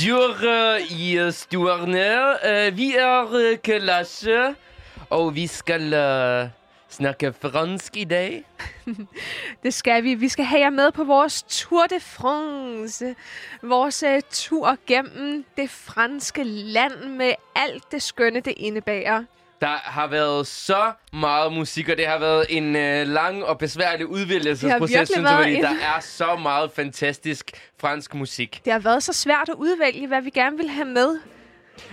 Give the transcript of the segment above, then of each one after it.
Bonjour, I stuerne. Eh, vi er eh, klasse, og vi skal eh, snakke fransk i dag. Det skal vi. Vi skal have jer med på vores Tour de France. Vores uh, tur gennem det franske land med alt det skønne, det indebærer. Der har været så meget musik, og det har været en øh, lang og besværlig udvælgelsesproces, synes jeg, fordi en- der er så meget fantastisk fransk musik. Det har været så svært at udvælge, hvad vi gerne vil have med.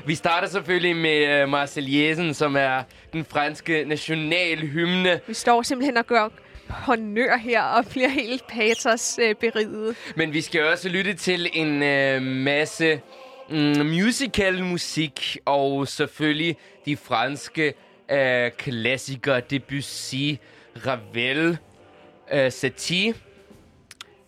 Vi starter selvfølgelig med øh, Marseillesen, som er den franske nationalhymne. Vi står simpelthen og gør honør her og bliver helt patos uh, beriget. Men vi skal også lytte til en øh, masse mm, musical musik, og selvfølgelig de franske øh, klassikere Debussy, Ravel, øh, Satie.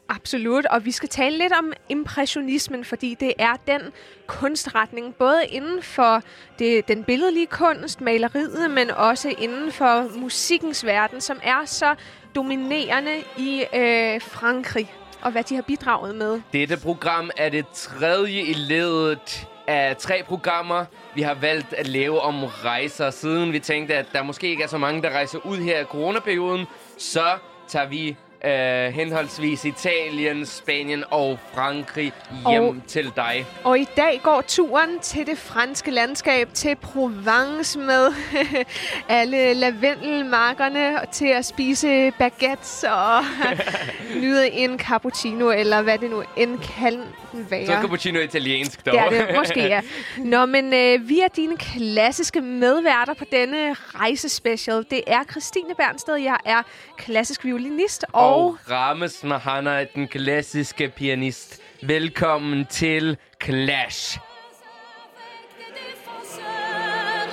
Absolut, og vi skal tale lidt om impressionismen, fordi det er den kunstretning, både inden for det, den billedlige kunst, maleriet, men også inden for musikkens verden, som er så dominerende i øh, Frankrig, og hvad de har bidraget med. Dette program er det tredje i ledet af tre programmer, vi har valgt at lave om rejser. Siden vi tænkte, at der måske ikke er så mange, der rejser ud her i coronaperioden, så tager vi øh, henholdsvis Italien, Spanien og Frankrig hjem Og- til dig. Og i dag går turen til det franske landskab, til Provence med alle lavendelmarkerne til at spise baguettes og nyde en cappuccino, eller hvad det nu end kan være. Så er cappuccino italiensk, dog. Det er det, måske ja. Nå, men øh, vi er dine klassiske medværter på denne rejsespecial. Det er Christine Bernsted, jeg er klassisk violinist, og, og Rames Mahana, den klassiske pianist. Velkommen til Clash. avec des défenseurs,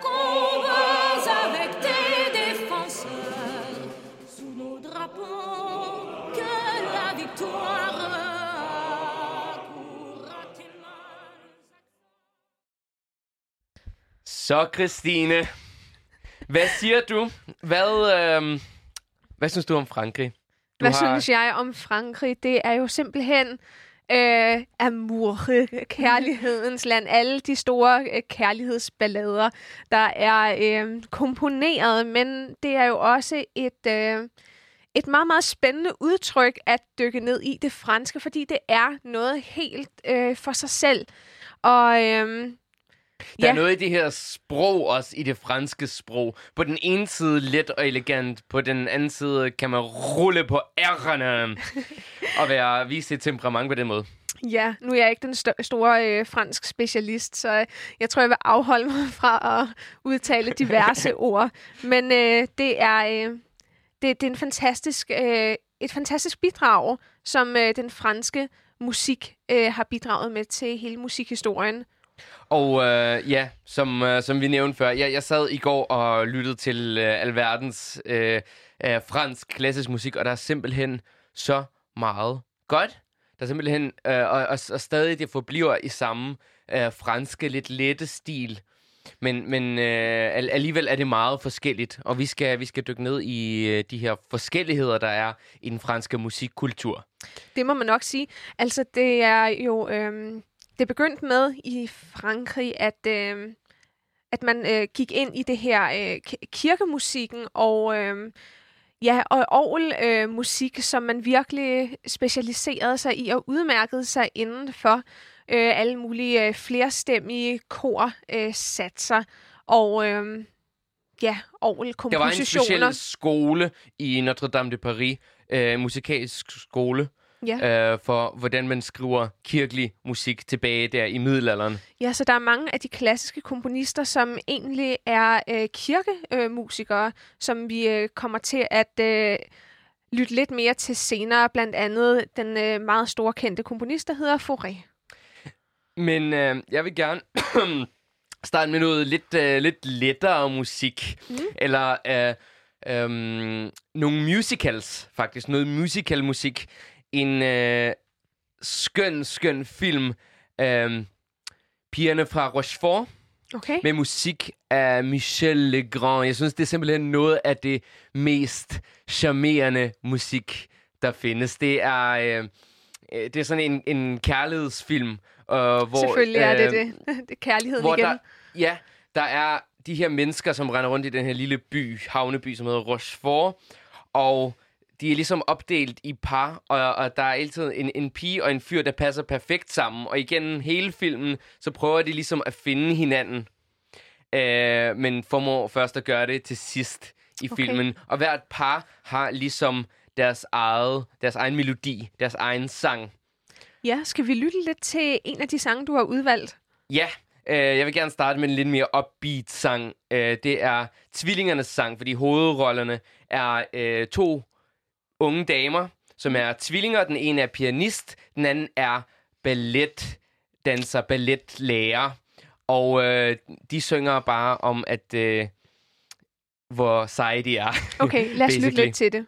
combats avec des défenseurs, sous nos drapeaux, que la victoire court à tes mains. Så, Christine. Hvad siger du? Hvad, øhm, hvad synes du om Frankrig? Du hvad synes jeg om Frankrig? Det er jo simpelthen øh, amour, kærlighedens land. Alle de store øh, kærlighedsballader, der er øh, komponeret, men det er jo også et... Øh, et meget, meget spændende udtryk at dykke ned i det franske, fordi det er noget helt øh, for sig selv. Og øhm, Der ja. er noget i det her sprog også, i det franske sprog. På den ene side let og elegant, på den anden side kan man rulle på ærerne og være, vise sit temperament på den måde. Ja, nu er jeg ikke den st- store øh, fransk specialist, så øh, jeg tror, jeg vil afholde mig fra at udtale diverse ord. Men øh, det er øh, det, det er en fantastisk, øh, et fantastisk bidrag, som øh, den franske musik øh, har bidraget med til hele musikhistorien. Og øh, ja, som, øh, som vi nævnte før, jeg, jeg sad i går og lyttede til øh, alverdens øh, øh, fransk klassisk musik, og der er simpelthen så meget godt. Der er simpelthen, øh, og, og, og stadig det forbliver i samme øh, franske, lidt lette stil. Men, men øh, alligevel er det meget forskelligt, og vi skal, vi skal dykke ned i øh, de her forskelligheder, der er i den franske musikkultur. Det må man nok sige. Altså, det er jo... Øh det begyndte med i Frankrig, at, øhm, at man øh, gik ind i det her øh, ki- kirkemusikken og... Øhm, Ja, og orgelmusik, øh, musik, som man virkelig specialiserede sig i og udmærkede sig inden for øh, alle mulige øh, flerstemmige korsatser øh, satser og øh, ja, Der var en orgelkompositioner. speciel skole i Notre Dame de Paris, øh, musikalsk skole, Ja. øh, for hvordan man skriver kirkelig musik tilbage der i middelalderen. Ja, så der er mange af de klassiske komponister, som egentlig er øh, kirkemusikere, øh, musikere, som vi øh, kommer til at øh, lytte lidt mere til senere. Blandt andet den øh, meget store kendte komponist, der hedder Fauré. Men øh, jeg vil gerne starte med noget lidt, øh, lidt lettere musik. Mm. Eller øh, øh, nogle musicals, faktisk. Noget musical musik. En øh, skøn, skøn film. Øh, Pigerne fra Rochefort. Okay? med musik af Michel Legrand. Jeg synes, det er simpelthen noget af det mest charmerende musik, der findes. Det er, øh, øh, det er sådan en, en kærlighedsfilm, øh, hvor... Selvfølgelig er det øh, det. det er kærligheden Hvor igen. der, ja, der er de her mennesker, som render rundt i den her lille by, havneby, som hedder Rochefort, og de er ligesom opdelt i par, og, og der er altid en, en pige og en fyr, der passer perfekt sammen. Og igennem hele filmen, så prøver de ligesom at finde hinanden. Øh, men formår først at gøre det til sidst i Okay. filmen. Og hvert par har ligesom deres, eget, deres egen melodi, deres egen sang. Ja, skal vi lytte lidt til en af de sange, du har udvalgt? Ja, øh, jeg vil gerne starte med en lidt mere upbeat sang. Øh, det er Tvillingernes sang, fordi hovedrollerne er øh, to unge damer, som er tvillinger. Den ene er pianist, den anden er balletdanser, balletlærer. Og øh, de synger bare om, at øh, hvor seje de er. Okay, lad os lytte lidt til det.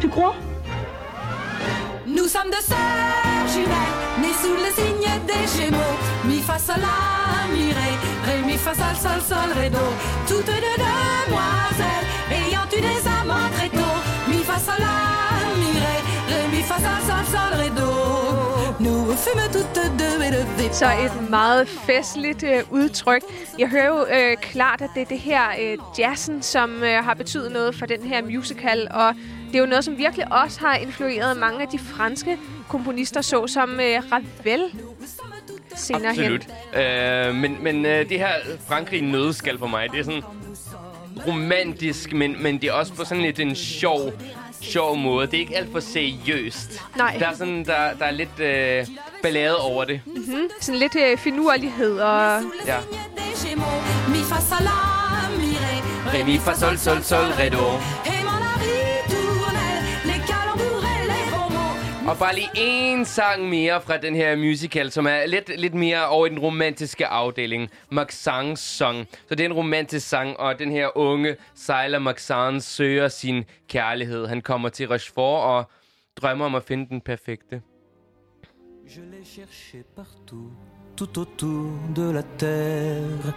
Tu crois Nous sommes deux sœurs jumelles, nées sous le signe des Gémeaux. Mi fa sol la mi ré, ré mi fa sol sol sol ré do. Toutes deux demoiselles, des amants très tôt. Mi fa sol la mi ré, ré mi fa sol sol sol ré do. Toutes deux élevées. Så et meget festligt øh, udtryk. Jeg hører jo øh, klart, at det er det her øh, jazzen, som øh, har betydet noget for den her musical, og det er jo noget, som virkelig også har influeret mange af de franske komponister, såsom øh, Ravel senere Absolut. hen. Øh, men men øh, det her Frankrig nødskal for mig, det er sådan romantisk, men, men det er også på sådan lidt en sjov, sjov måde. Det er ikke alt for seriøst. Nej. Der er, sådan, der, der er lidt øh, ballade over det. Sådan lidt øh, finurlighed og... Ja. signe des Gémeaux. Mi fa sol sol, sol, ré, do. Mm. Og bare lige en sang mere fra den her musical, som er lidt, lidt mere over i den romantiske afdeling. Maxans Song. Så det er en romantisk sang, og den her unge sejler Maxan søger sin kærlighed. Han kommer til Rochefort og drømmer om at finde den perfekte. Je l'ai cherché partout, tout autour de la terre.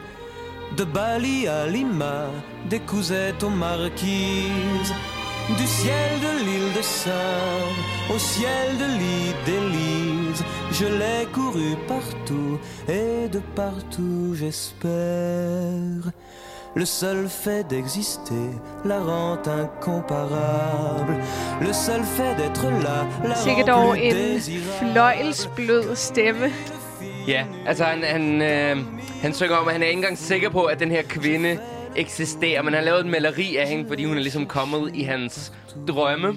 De Bali à Lima, des cousettes aux marquises. Du ciel de l'île de Sable au ciel de l'île d'Élise. Je l'ai couru partout et de partout j'espère. Le seul fait d'exister la rend incomparable. Le seul fait d'être là la Sikkert rend dog en désirable. fløjelsblød stemme. Ja, altså han, han, øh, han synger om, at han er ikke engang sikker på, at den her kvinde eksisterer, men han har lavet et maleri af hende, fordi hun er ligesom kommet i hans drømme.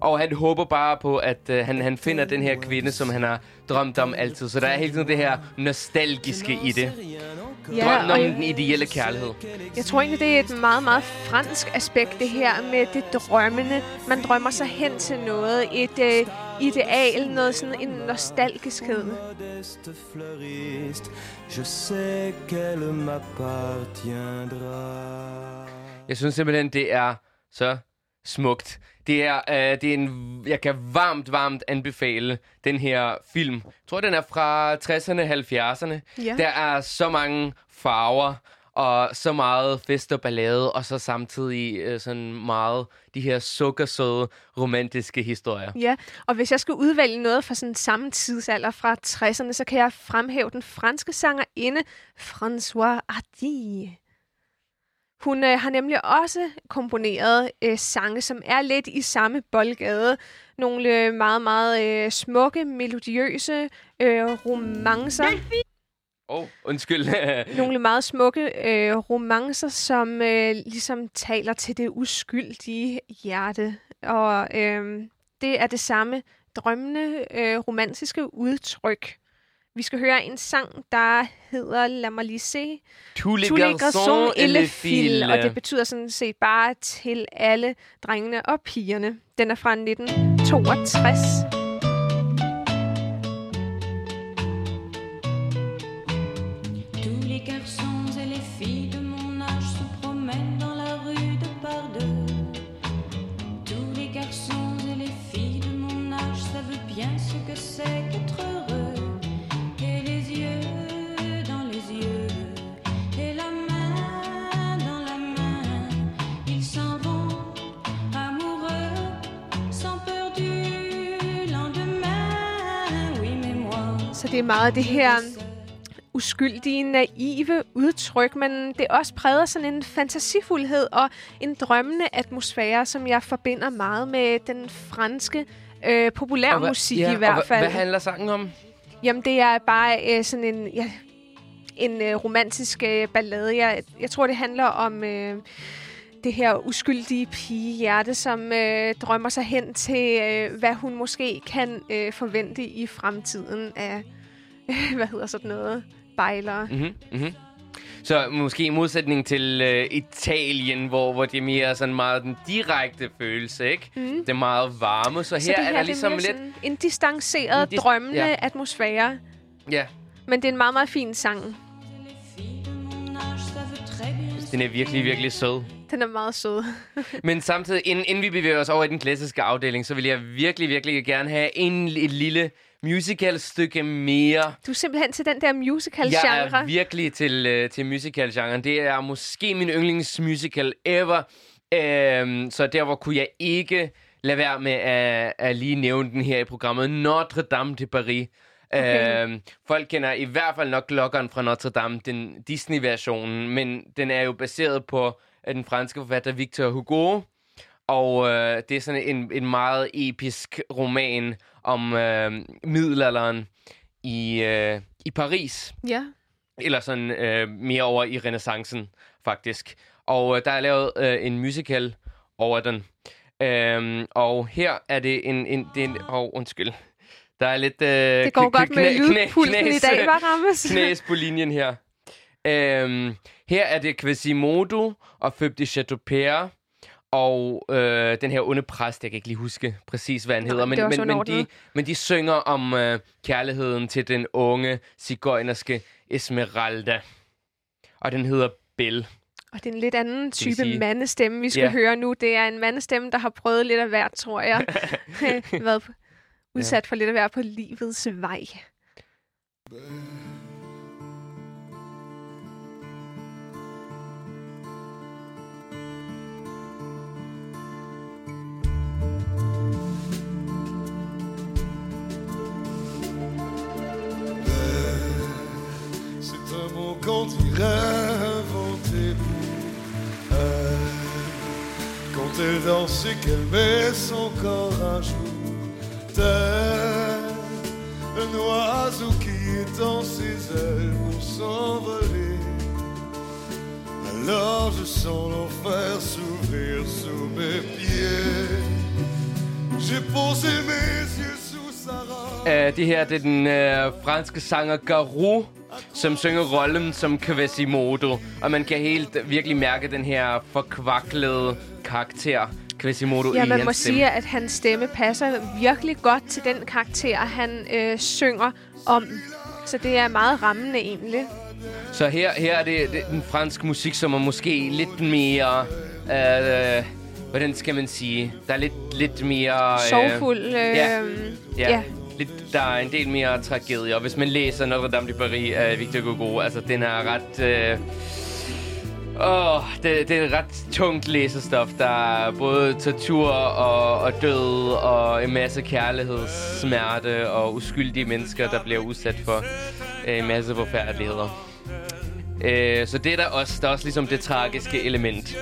Og han håber bare på, at øh, han, han finder den her kvinde, som han har drømt om altid. Så der er hele tiden det her nostalgiske i det. Ja, Drømmen om jeg, den ideelle kærlighed. jeg tror egentlig, det er et meget, meget fransk aspekt, det her med det drømmende. Man drømmer sig hen til noget. Et øh, ideal, noget sådan en nostalgiskhed. Jeg synes simpelthen, det er så smukt. Det er, øh, det er en, jeg kan varmt, varmt anbefale den her film. Jeg tror, den er fra 60'erne, 70'erne. Ja. Der er så mange farver og så meget fest og ballade, og så samtidig øh, sådan meget de her sukkersøde romantiske historier. Ja, og hvis jeg skulle udvælge noget fra sådan samme tidsalder fra 60'erne, så kan jeg fremhæve den franske sangerinde François Hardy. Hun øh, har nemlig også komponeret øh, sange, som er lidt i samme boldgade. Nogle øh, meget, meget øh, smukke, melodiøse øh, romancer. Åh, oh, undskyld. Nogle meget smukke øh, romancer, som øh, ligesom taler til det uskyldige hjerte. Og øh, det er det samme drømmende, øh, romantiske udtryk. Vi skal høre en sang, der hedder La mig lige se. Tous les Tous les garçons et les filles. Og det betyder sådan set bare til alle drengene og pigerne. Den er fra 1962. ce que c'est qu'être heureux. Et les yeux dans les yeux, et la main dans la main, ils s'en vont amoureux, sans peur du lendemain. Oui, mais moi. Så det er meget det her uskyldige, naive udtryk, men det også præger sådan en fantasifuldhed og en drømmende atmosfære, som jeg forbinder meget med den franske øh, populærmusik ja, i hvert og hva- fald. hvad handler sangen om? Jamen, det er bare øh, sådan en, ja, en øh, romantisk øh, ballade. Jeg, jeg tror, det handler om øh, det her uskyldige pigehjerte, som øh, drømmer sig hen til, øh, hvad hun måske kan øh, forvente i fremtiden af, øh, hvad hedder sådan noget, bejlere. Mm-hmm, mm-hmm. Så måske i modsætning til øh, Italien, hvor, hvor det er mere sådan meget den direkte følelse, ikke? Mm. Det er meget varme, så her, Så det er der her ligesom det er lidt... en distanceret, En dis- drømmende ja. atmosfære. Ja, Men det er en meget, meget fin sang. Den er virkelig, virkelig sød. Den er meget sød. Men samtidig, inden, inden vi bevæger os over i den klassiske afdeling, så vil jeg virkelig, virkelig gerne have en, et lille musical-stykke mere. Du er simpelthen til den der musical-genre. Jeg er virkelig til, øh, til musical-genren. Det er måske min yndlingsmusical ever. Øhm, så derfor kunne jeg ikke lade være med at, at lige nævne den her i programmet. Notre Dame de Paris. Okay. Øhm, folk kender i hvert fald nok klokkeren fra Notre Dame, den Disney-versionen, men den er jo baseret på øh, den franske forfatter Victor Hugo. Og øh, det er sådan en, en meget episk roman om øh, middelalderen i, øh, i Paris. Ja. Eller sådan øh, mere over i renaissancen, faktisk. Og øh, der er lavet øh, en musical over den. Øhm, og her er det en... en, det er en oh, undskyld. Der er lidt... Øh, Det går godt med lydpulten i dag, var Rammes? knæs på linjen her. Øhm, her er det Quasimodo og Føb de Chateaupierre og øh, den her onde præst, jeg kan ikke lige huske præcis, hvad han Nej, hedder, er men, men, men, de, men de synger om øh, kærligheden til den unge, sigøjnerske Esmeralda. Og den hedder Bell. Og det er en lidt anden type sige- mandestemme, vi skal Ja. høre nu. Det er en mandestemme, der har prøvet lidt af hvert, tror jeg. Været på- udsat for lidt af hvert på livets vej. C'est un mot qu'on dirait inventé pour elle. Quand elle danse et qu'elle met son corps à jour, terre, un oiseau qui étend ses ailes pour s'envoler. Alors je sens l'enfer s'ouvrir sous mes pieds. J'ai posé mes yeux sous sa robe. Uh, det her det er den uh, franske sanger Garou, som synger rollen som Quasimodo. Og man kan helt virkelig mærke den her forkvaklede karakter, Quasimodo Ja, i man hans må stemme. sige, at hans stemme passer virkelig godt til den karakter, han øh, synger om. Så det er meget rammende egentlig. Så her, her er det, det den franske musik, som er måske lidt mere... Øh, hvordan skal man sige? Der er lidt, lidt mere... Sorgfuld. Øh, ja. ja. Ja, Ja. Lidt, der er en del mere tragedie. Og hvis man læser Notre Dame de Paris af Victor Hugo, altså den er ret... Øh, Åh, det, det er et ret tungt læsestof. Der er både tortur og, og død og en masse kærlighedssmerte og uskyldige mennesker, der bliver udsat for øh, en masse forfærdeligheder. Øh, så det er der også, der er også ligesom det tragiske element.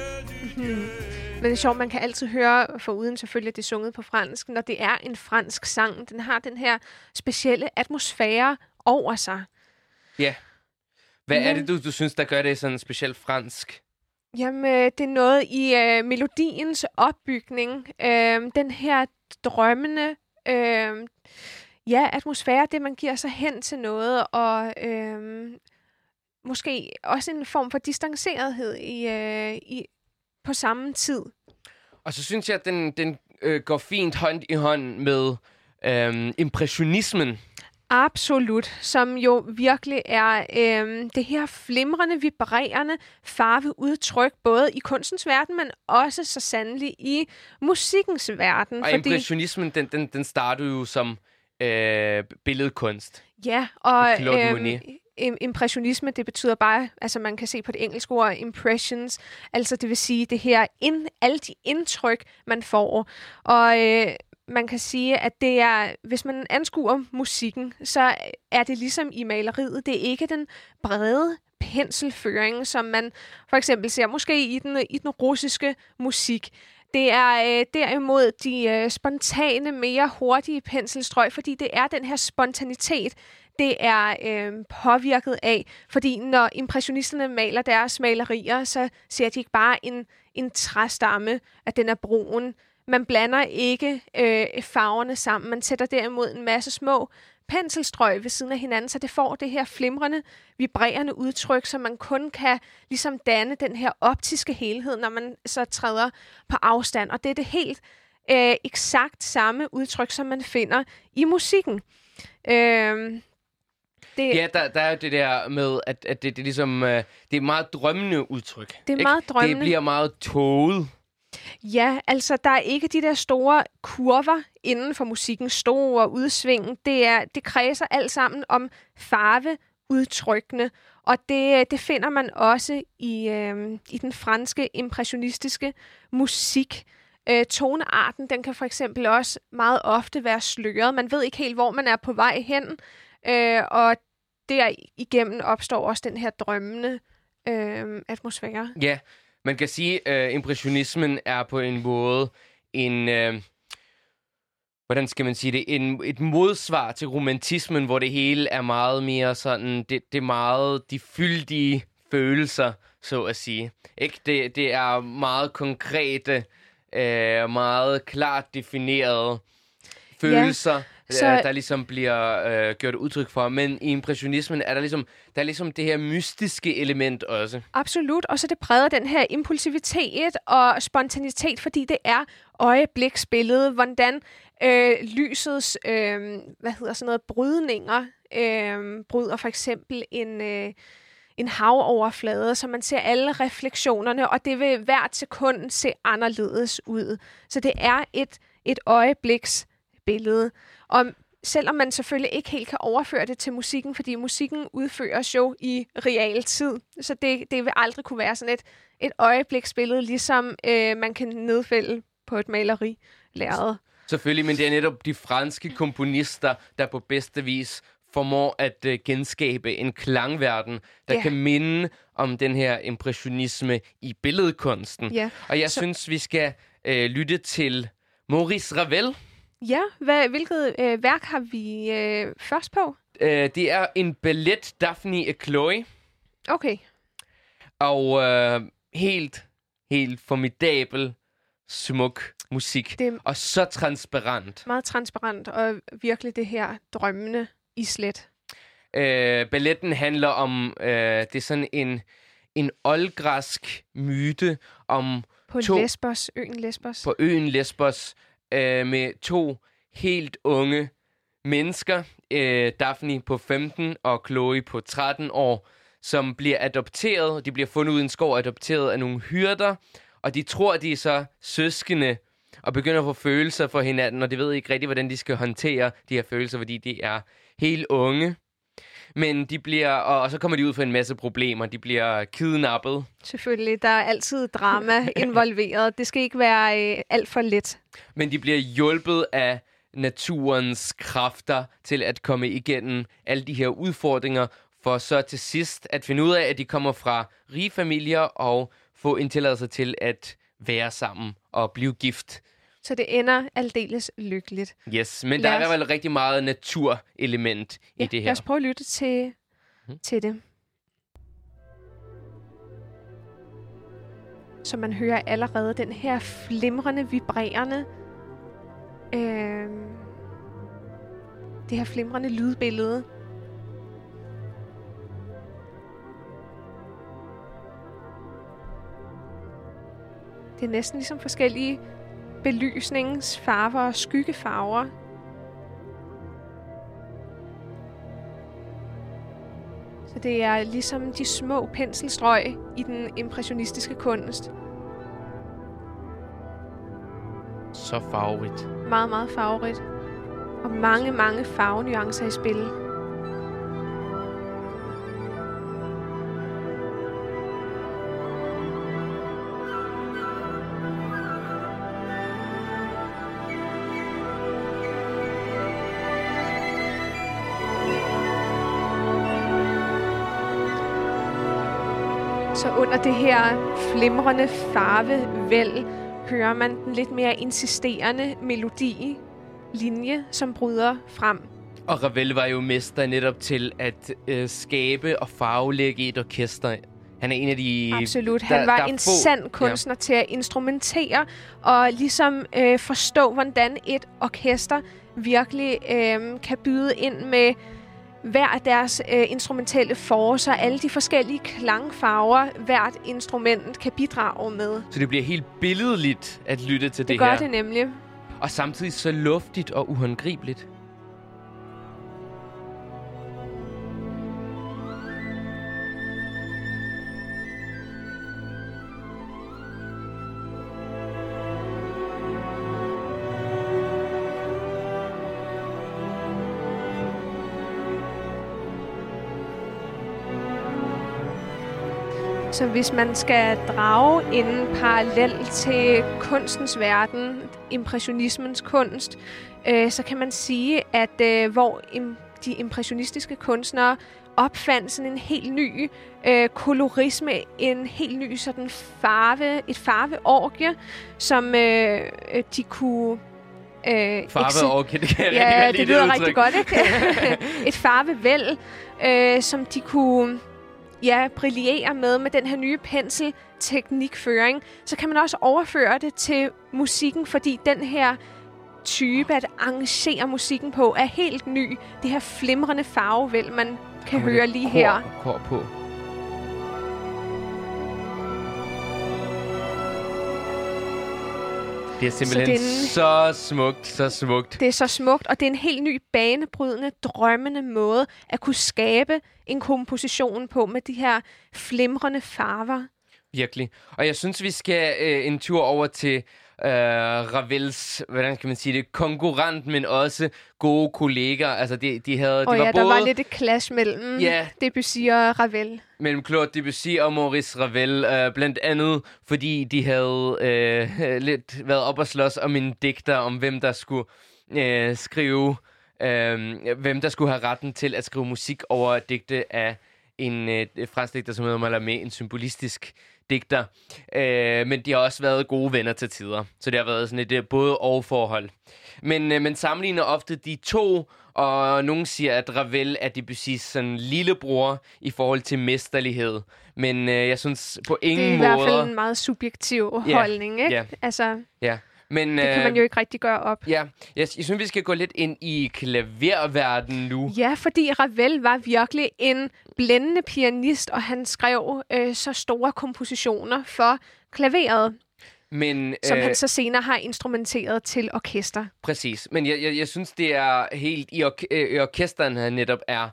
Men det er sjovt, man kan altid høre, for uden selvfølgelig, at det er sunget på fransk, når det er en fransk sang. Den har den her specielle atmosfære over sig. Ja. Hvad er det, du, du synes, der gør det sådan specielt fransk? Jamen, øh, det er noget i øh, melodiens opbygning. Øh, den her drømmende øh, ja, atmosfære, det man giver sig hen til noget, og øh, måske også en form for distancerethed i, øh, i, på samme tid. Og så synes jeg, at den, den øh, går fint hånd i hånd med øh, impressionismen. Absolut, som jo virkelig er øh, det her flimrende, vibrerende farveudtryk, både i kunstens verden, men også så sandelig i musikkens verden. Og impressionismen, den, den, den startede jo som øh, billedkunst. Ja, og Claude Monet. im- impressionisme, det betyder bare, altså man kan se på det engelske ord impressions, altså det vil sige det her, ind, alle de indtryk, man får. Og øh, man kan sige, at det er, hvis man anskuer musikken, så er det ligesom i maleriet, det er ikke den brede penselføring, som man for eksempel ser måske i den, i den russiske musik. Det er øh, derimod de øh, spontane, mere hurtige penselstrøg, fordi det er den her spontanitet, det er øh, påvirket af. Fordi når impressionisterne maler deres malerier, så ser de ikke bare en, en træstamme, at den er brun. Man blander ikke øh, farverne sammen. Man sætter derimod en masse små penselstrøg ved siden af hinanden, så det får det her flimrende, vibrerende udtryk, så man kun kan ligesom danne den her optiske helhed, når man så træder på afstand. Og det er det helt øh, eksakt samme udtryk, som man finder i musikken. Øh, det, Ja, der, der er jo det der med, at, at det, det, er ligesom, øh, det er meget drømmende udtryk. Det er ikke? meget drømmende. Det bliver meget tåget. Ja, altså der er ikke de der store kurver inden for musikken, store udsving. Det, er, det kredser alt sammen om farve, udtrykkende. og det, det finder man også i, øh, i den franske impressionistiske musik. Øh, tonearten, den kan for eksempel også meget ofte være sløret. Man ved ikke helt, hvor man er på vej hen, øh, og derigennem opstår også den her drømmende øh, atmosfære. Ja, man kan sige, at øh, impressionismen er på en måde en... Øh, hvordan skal man sige det? En, et modsvar til romantismen, hvor det hele er meget mere sådan... Det, det er meget de fyldige følelser, så at sige. Ikke? Det, det er meget konkrete, øh, meget klart definerede følelser, ja, så- der ligesom bliver øh, gjort udtryk for. Men i impressionismen er der ligesom, der er ligesom det her mystiske element også. Absolut, og så det præger den her impulsivitet og spontanitet, fordi det er øjebliksbilledet, hvordan øh, lysets, øh, hvad hedder sådan noget, brydninger, øh, bryder for eksempel en, øh, en havoverflade, så man ser alle refleksionerne, og det vil hvert sekund se anderledes ud. Så det er et, et øjebliksbillede. Og selvom man selvfølgelig ikke helt kan overføre det til musikken, fordi musikken udføres jo i realtid, så det, det vil aldrig kunne være sådan et, et øjebliksbillede, ligesom øh, man kan nedfælde på et maleri lærred. Selvfølgelig, men det er netop de franske komponister, der på bedste vis formår at uh, genskabe en klangverden, der Ja. kan minde om den her impressionisme i billedkunsten. Ja. Og jeg Så- synes, vi skal uh, lytte til Maurice Ravel. Ja, hvad, hvilket øh, værk har vi øh, først på? Uh, det er en ballet Daphne et Chloe, Okay. og uh, helt, helt formidabel, smuk musik. Det er Og så transparent. meget transparent og virkelig det her drømmende islet. Øh, balletten handler om, øh, det er sådan en, en oldgræsk myte om På To- Lesbos, øen Lesbos. på øen Lesbos øh, med to helt unge mennesker. Øh, Daphne på 15 og Chloe på 13 år, som bliver adopteret. De bliver fundet ud i en skov adopteret af nogle hyrder, og de tror, de er så søskende og begynder at få følelser for hinanden, og de ved ikke rigtig, hvordan de skal håndtere de her følelser, fordi de er helt unge. Men de bliver, og, og så kommer de ud for en masse problemer. De bliver kidnappet, Selvfølgelig, der er altid drama involveret. Det skal ikke være øh, alt for let. men de bliver hjulpet af naturens kræfter til at komme igennem alle de her udfordringer, for så til sidst at finde ud af, at de kommer fra rige familier og få en tilladelse til at være sammen og blive gift. Så det ender aldeles lykkeligt. Yes, men Lad der er i os- hvert fald rigtig meget naturelement i det Lad her. os prøve at lytte til, Mhm. til det. Så man hører allerede den her flimrende, vibrerende... Øh, det her flimrende lydbillede. Det er næsten ligesom forskellige belysningsfarver og skyggefarver. Så det er ligesom de små penselstrøg i den impressionistiske kunst. Så farverigt. Meget, meget farverigt. Og mange, mange farvenuancer i spil. Det her flimrende farvevæld hører man den lidt mere insisterende melodi linje, som bryder frem. Og Ravel var jo mester netop til at øh, skabe og farvelægge et orkester. Han er en af de... Absolut. Han der- var der er en få- sand kunstner ja. til at instrumentere og ligesom øh, forstå, hvordan et orkester virkelig øh, kan byde ind med hver af deres øh, instrumentelle forcer, alle de forskellige klangfarver, hvert instrument kan bidrage med. Så det bliver helt billedligt at lytte til det, Det gør her. det nemlig. Og samtidig så luftigt og uhåndgribeligt. Så hvis man skal drage en parallel til kunstens verden, impressionismens kunst, øh, så kan man sige, at øh, hvor im- de impressionistiske kunstnere opfandt sådan en helt ny øh, kolorisme, en helt ny sådan farve, et farveorgie, som øh, de kunne øh, Farve ekse- og det kan jeg rigtig Ja, godt lide det lyder udtryk. rigtig godt, ikke? Et farvevæld, øh, som de kunne ja, brillere med, med den her nye penselteknikføring. Så kan man også overføre det til musikken, fordi den her type at arrangere musikken på er helt ny. Det her flimrende farvevæld, man kan Kommer høre lige her. Kor på. Det er simpelthen det er så, en- så smukt, så smukt. Det er så smukt, og det er en helt ny banebrydende, drømmende måde at kunne skabe en komposition på med de her flimrende farver. Virkelig. Og jeg synes, vi skal øh, en tur over til øh, Ravels, hvordan kan man sige det, konkurrent, men også gode kolleger. Altså, de, de havde, Og det ja, var der både var lidt et clash mellem Ja. Debussy og Ravel. mellem Claude Debussy og Maurice Ravel, øh, blandt andet fordi de havde øh, lidt været op og slås om en digter, om hvem der skulle øh, skrive, øh, hvem der skulle have retten til at skrive musik over digte af en øh, fransk digter, som hedder Mallarmé, en symbolistisk digter. Øh, men de har også været gode venner til tider, så det har været sådan et øh, både og forhold. Men øh, man sammenligner ofte de to, og nogen siger, at Ravel er Debussys sådan lillebror i forhold til mesterlighed. Men øh, jeg synes på Det ingen er i måde... hvert fald en meget subjektiv Ja, holdning, ikke? ja. Altså, Ja. Men, det kan man jo ikke rigtig gøre op. Ja, jeg, jeg synes, vi skal gå lidt ind i klaververdenen nu. Ja, fordi Ravel var virkelig en blændende pianist, og han skrev øh, så store kompositioner for klaveret. Men, som øh, han så senere har instrumenteret til orkester. Præcis. Men jeg, jeg, jeg synes, det er helt i, ork- øh, orkesteren, han netop er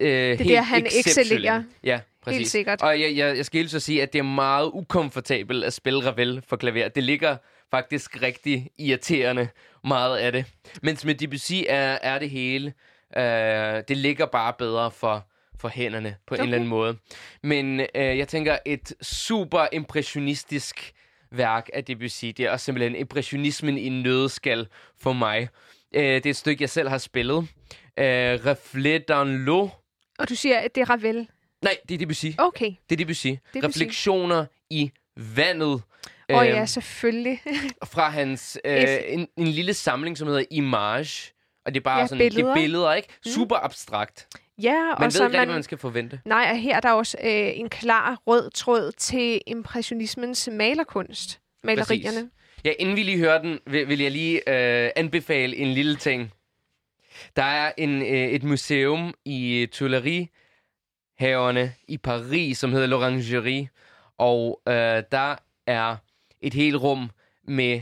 øh, det helt der, han excellerer. Ja, præcis. Helt sikkert. Og jeg, jeg, jeg skal hilse at sige, at det er meget ukomfortabelt at spille Ravel for klaver. Det ligger faktisk rigtig irriterende meget af det. Mens med Debussy er, er det hele. Øh, det ligger bare bedre for, for hænderne på okay. en eller anden måde. Men øh, jeg tænker, et super impressionistisk værk af Debussy, det er også simpelthen impressionismen i nødskal for mig. Øh, det er et stykke, jeg selv har spillet. Øh, Reflet dans l'eau. Og du siger, at det er Ravel. Nej, det er Debussy. Okay. Det er Debussy. Debussy. Refleksioner i vandet. Åh oh, øhm, ja, selvfølgelig. Fra hans øh, en, en lille samling, som hedder Image. Og det er bare Ja, sådan, det billeder. er billeder, ikke? Super abstrakt. ja, Man og ved så ikke man... hvad man skal forvente. Nej, og her er der også øh, en klar rød tråd til impressionismens malerkunst. Malerierne. Ja, inden vi lige hører den, vil, vil jeg lige øh, anbefale en lille ting. Der er en, øh, et museum i Tuileries-haverne i Paris, som hedder L'Orangerie. Og øh, der er et helt rum med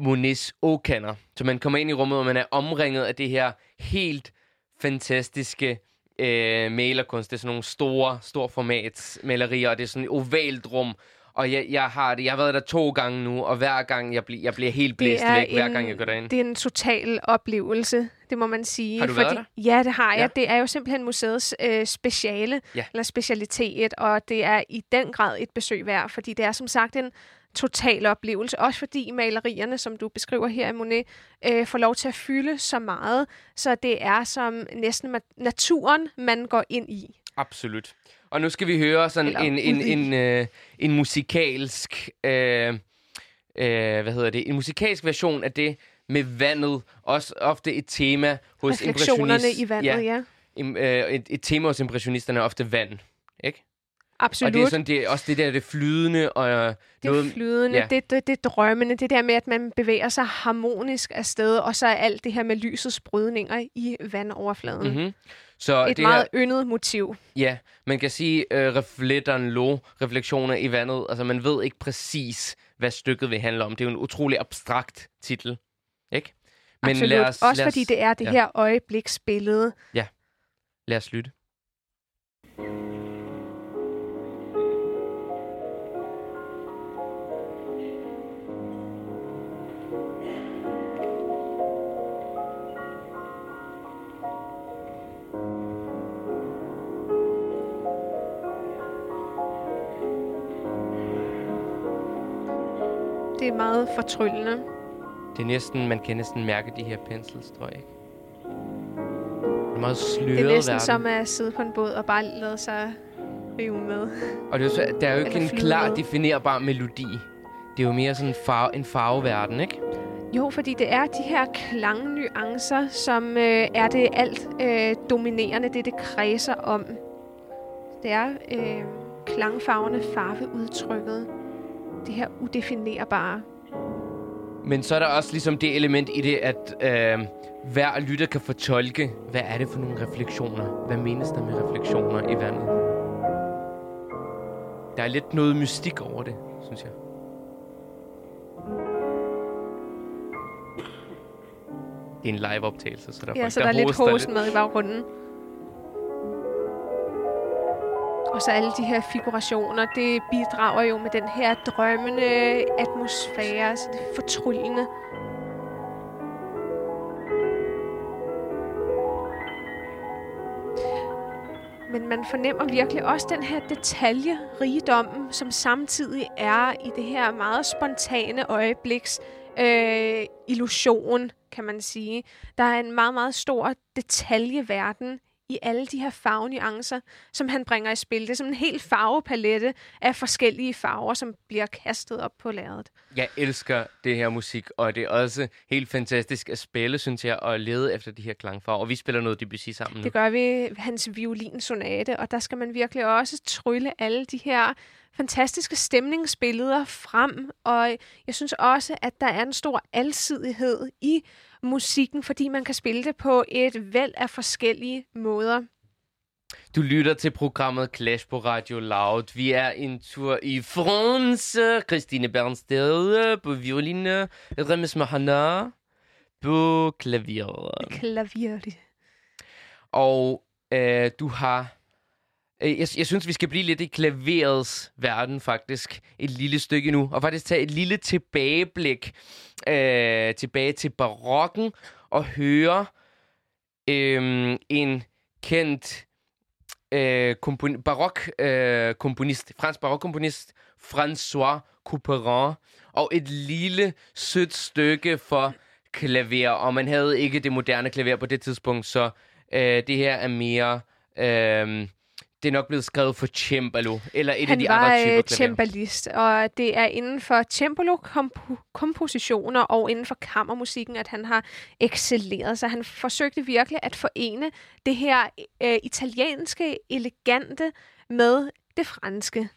Monets åkander. Så man kommer ind i rummet, og man er omringet af det her helt fantastiske øh, malerkunst. Det er sådan nogle store, store formats malerier, og det er sådan et ovalt rum. Og jeg, jeg har det. Jeg har været der to gange nu, og hver gang jeg, bl- jeg bliver helt blæst væk, hver gang jeg går derind. Det er en total oplevelse, det må man sige. Har du været der? Ja, det har jeg. Ja. Det er jo simpelthen museets øh, speciale, Ja. eller specialitet, og det er i den grad et besøg værd, fordi det er som sagt en total oplevelse. Også fordi malerierne, som du beskriver her i Monet, øh, får lov til at fylde så meget, så det er som næsten naturen, man går ind i. Absolut. Og nu skal vi høre sådan Eller en, en, i. en, øh, en musikalsk... Øh, øh, hvad hedder det? En musikalsk version af det med vandet. Også ofte et tema hos Refleksionerne impressionist- i vandet, ja. ja. Øh, et, et tema hos impressionisterne er ofte vand. Absolut. Og det er sådan, det er også det der, det flydende og Det er flydende, ja. ja. det, det, det drømmende, det der med, at man bevæger sig harmonisk afsted, og så er alt det her med lysets brydninger i vandoverfladen. Mm-hmm. Så Et det meget her, yndet motiv. ja, man kan sige øh, refletteren lo, refleksioner i vandet. Altså, man ved ikke præcis, hvad stykket vil handle om. Det er jo en utrolig abstrakt titel, ikke? Men Absolut. Lad os, Også lad os, fordi det er det ja. ja. her øjebliksbillede. Lad os lytte. Det er meget fortryllende. Det er næsten, man kan næsten mærke de her penselstrøg, ikke? Det er meget sløret Det er næsten verden. som at sidde på en båd og bare lade sig rive med. Og det er jo, så- der er jo ikke en klar med. definerbar melodi. Det er jo mere sådan farve, en farveverden, ikke? Jo, fordi det er de her klangnuancer, som øh, er det alt øh, dominerende, det det kredser om. Det er øh, klangfarverne, farveudtrykket, det her udefinerbare. Men så er der også ligesom det element i det, at øh, hver lytter kan fortolke, hvad er det for nogle refleksioner? Hvad menes der med refleksioner i vandet? Der er lidt noget mystik over det, synes jeg. Det er en live-optagelse, så der er Ja, folk, så der er lidt hosten med i baggrunden. Og så alle de her figurationer, det bidrager jo med den her drømmende atmosfære, så det er fortryllende. Men man fornemmer virkelig også den her detaljerigdom, som samtidig er i det her meget spontane øjebliks øh, illusion, kan man sige. Der er en meget, meget stor detaljeverden i alle de her farvenuancer, som han bringer i spil. Det er som en helt farvepalette af forskellige farver, som bliver kastet op på lærredet. Jeg elsker det her musik, og det er også helt fantastisk at spille, synes jeg, og lede efter de her klangfarver. Og vi spiller noget Debussy sammen nu. Det gør vi hans violinsonate, og der skal man virkelig også trylle alle de her fantastiske stemningsbilleder frem. Og jeg synes også, at der er en stor alsidighed i musikken, fordi man kan spille det på et væld af forskellige måder. Du lytter til programmet Clash på Radio Loud. Vi er en tur i France. Christine Bernsted på violine. Remes Mahana på klaver. Klavier. Og øh, du har... Øh, jeg, jeg synes, vi skal blive lidt i klaverets verden, faktisk. Et lille stykke nu. Og faktisk tage et lille tilbageblik øh, tilbage til barokken og høre øh, en kendt øh, kompon- barok øh, komponist, fransk barokkomponist, François Couperin, og et lille sødt stykke for klaver, og man havde ikke det moderne klaver på det tidspunkt, så øh, det her er mere... Øh, det er nok blevet skrevet for cembalo, eller et af Han de var andre typer øh, klaver. cembalist, og det er inden for cembalo-kompositioner og inden for kammermusikken, at han har excelleret. Så han forsøgte virkelig at forene det her øh, italienske, elegante med det franske.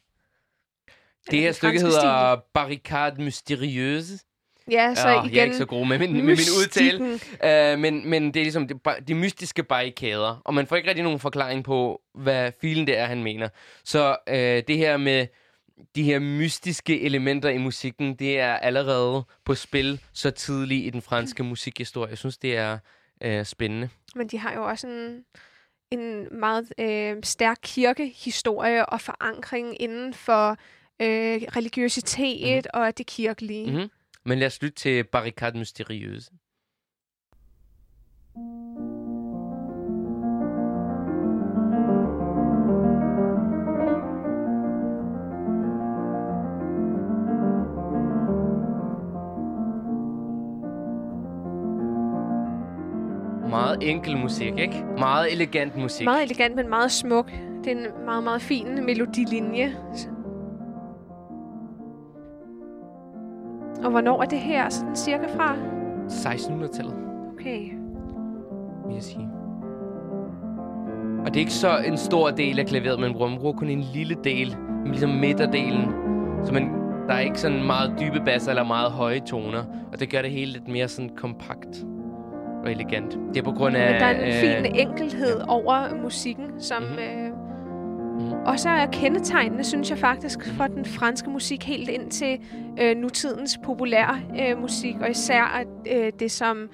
Det Øh, her stykke hedder Barricade Mysterieuse. Ja, så igen... jeg er ikke så god med min, med min udtale. Uh, men, men det er ligesom de, de mystiske barrikader, og man får ikke rigtig nogen forklaring på, hvad filen det er, han mener. Så uh, det her med de her mystiske elementer i musikken, det er allerede på spil så tidligt i den franske musikhistorie. Jeg synes, det er uh, spændende. Men de har jo også en, en meget øh, stærk kirkehistorie og forankring inden for øh, religiøsitet mm. og det kirkelige. Mhm. Men lad os lytte til Barricade Mysterieuse. Meget enkel musik, ikke? Meget elegant musik. Meget elegant, men meget smuk. Det er en meget, meget fin melodilinje. Og hvornår er det her sådan cirka fra? 1600-tallet. Okay. vil jeg sige. Og det er ikke så en stor del af klaveret, man bruger. Man bruger kun en lille del, ligesom midterdelen. Så man, der er ikke sådan meget dybe basser eller meget høje toner. Og det gør det hele lidt mere sådan kompakt og elegant. Det er på grund af... Men der er en øh, fin enkelhed over musikken, som Mhm. øh, Mhm. også er kendetegnende, synes jeg faktisk, for den franske musik helt ind til øh, nutidens populære øh, musik, og især øh, det, som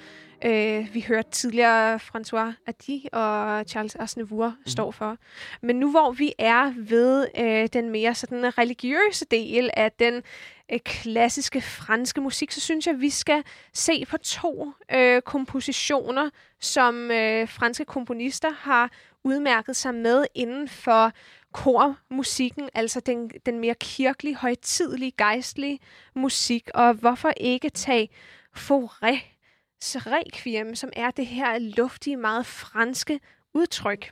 øh, vi hørte tidligere François Hardy og Charles Aznavour mm. står for. Men nu hvor vi er ved øh, den mere sådan religiøse del af den øh, klassiske franske musik, så synes jeg, at vi skal se på to øh, kompositioner, som øh, franske komponister har udmærket sig med inden for kormusikken, altså den, den mere kirkelige, højtidlige, gejstlige musik. Og hvorfor ikke tage Fauré Requiem, som er det her luftige, meget franske udtryk.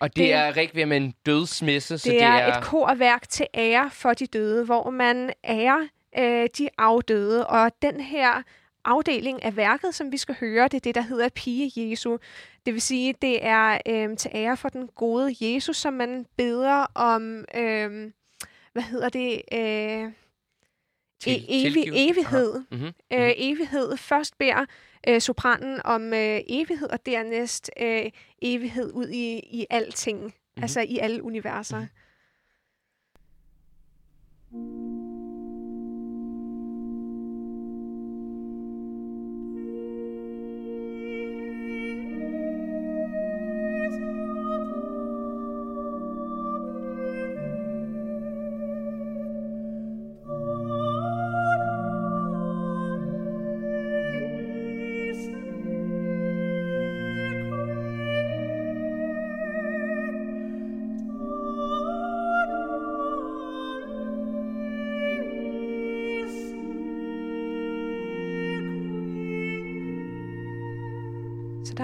Og det, det- er Requiem en dødsmesse, så Det, det er, er et korværk til ære for de døde, hvor man ærer øh, de afdøde. Og den her afdeling af værket, som vi skal høre, det er det, der hedder Pige Jesu. Det vil sige, det er øh, til ære for den gode Jesus, som man beder om, øh, hvad hedder det, øh, Til- e- evig, tilgivelse. evighed. Mm-hmm. Øh, evighed. Først beder øh, sopranen om øh, evighed, og dernæst øh, evighed ud i, i alting. Mhm. Mm-hmm. Altså i alle universer. Mhm.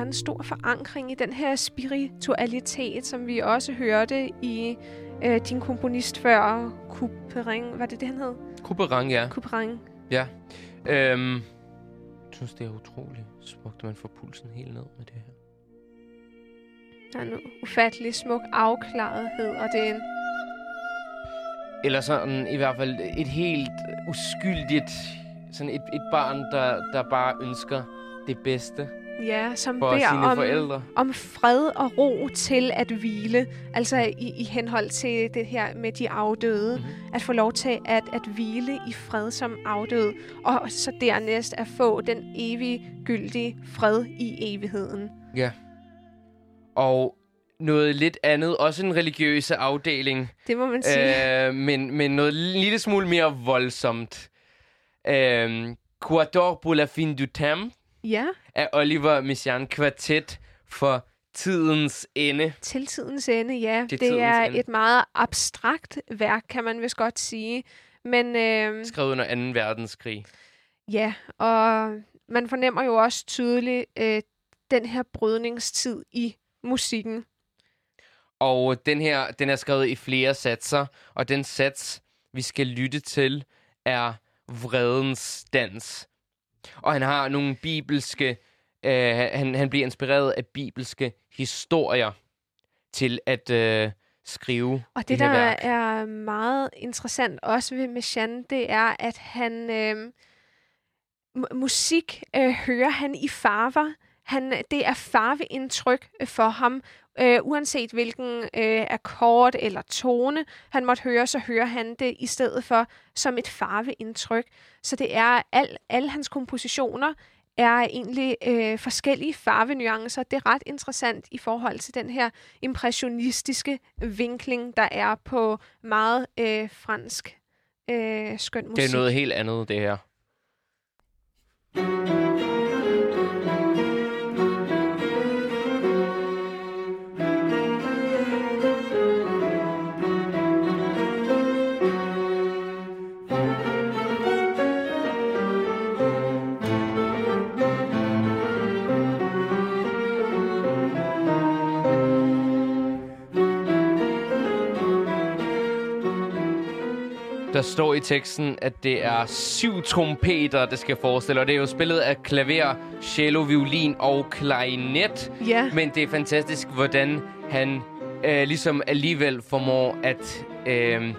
En stor forankring i den her spiritualitet, som vi også hørte i øh, din komponist før, Couperin. Var det det, han hed? Couperin, ja. Couperin. Øhm, jeg synes, det er utroligt smukt, at man får pulsen helt ned med det her. Der er en ufattelig smuk afklarethed, og det er en Eller sådan i hvert fald et helt uskyldigt, sådan et, et barn, der, der bare ønsker det bedste Ja, som for beder sine om, forældre. om fred og ro til at hvile. Altså i, i henhold til det her med de afdøde. Mhm. Mm-hmm. At få lov til at, at hvile i fred som afdød. Og så dernæst at få den evig gyldige fred i evigheden. Ja. Og noget lidt andet, også en religiøse afdeling, Det må man sige. øh, men, men noget lille smule mere voldsomt. Øh, Quator pour la fin du temps Ja, af Oliver Messiaen kvartet for tidens ende. til tidens ende, ja. Det, tidens det er ende. et meget abstrakt værk, kan man vist godt sige. Men øh, Skrevet under 2. verdenskrig. ja, og man fornemmer jo også tydeligt øh, den her brydningstid i musikken. Og den her, den er skrevet i flere satser, og den sats, vi skal lytte til, er vredens dans. Og han har nogle bibelske, øh, han, han bliver inspireret af bibelske historier til at øh, skrive Og det, det der værk. er meget interessant også ved Messiaen, det er, at han øh, mu- musik øh, hører han i farver. Han, det er farveindtryk øh, for ham, øh, uanset hvilken øh, akkord eller tone han måtte høre, så hører han det i stedet for som et farveindtryk. Så det er al, alle hans kompositioner er egentlig øh, forskellige farvenuancer. Det er ret interessant i forhold til den her impressionistiske vinkling, der er på meget øh, fransk øh, skøn musik. Det er noget helt andet, det her. Der står i teksten, at det er syv trompeter, det skal forestille. Og det er jo spillet af klaver, cello, violin og klarinet. Ja, Men det er fantastisk, hvordan han øh, ligesom alligevel formår at øh,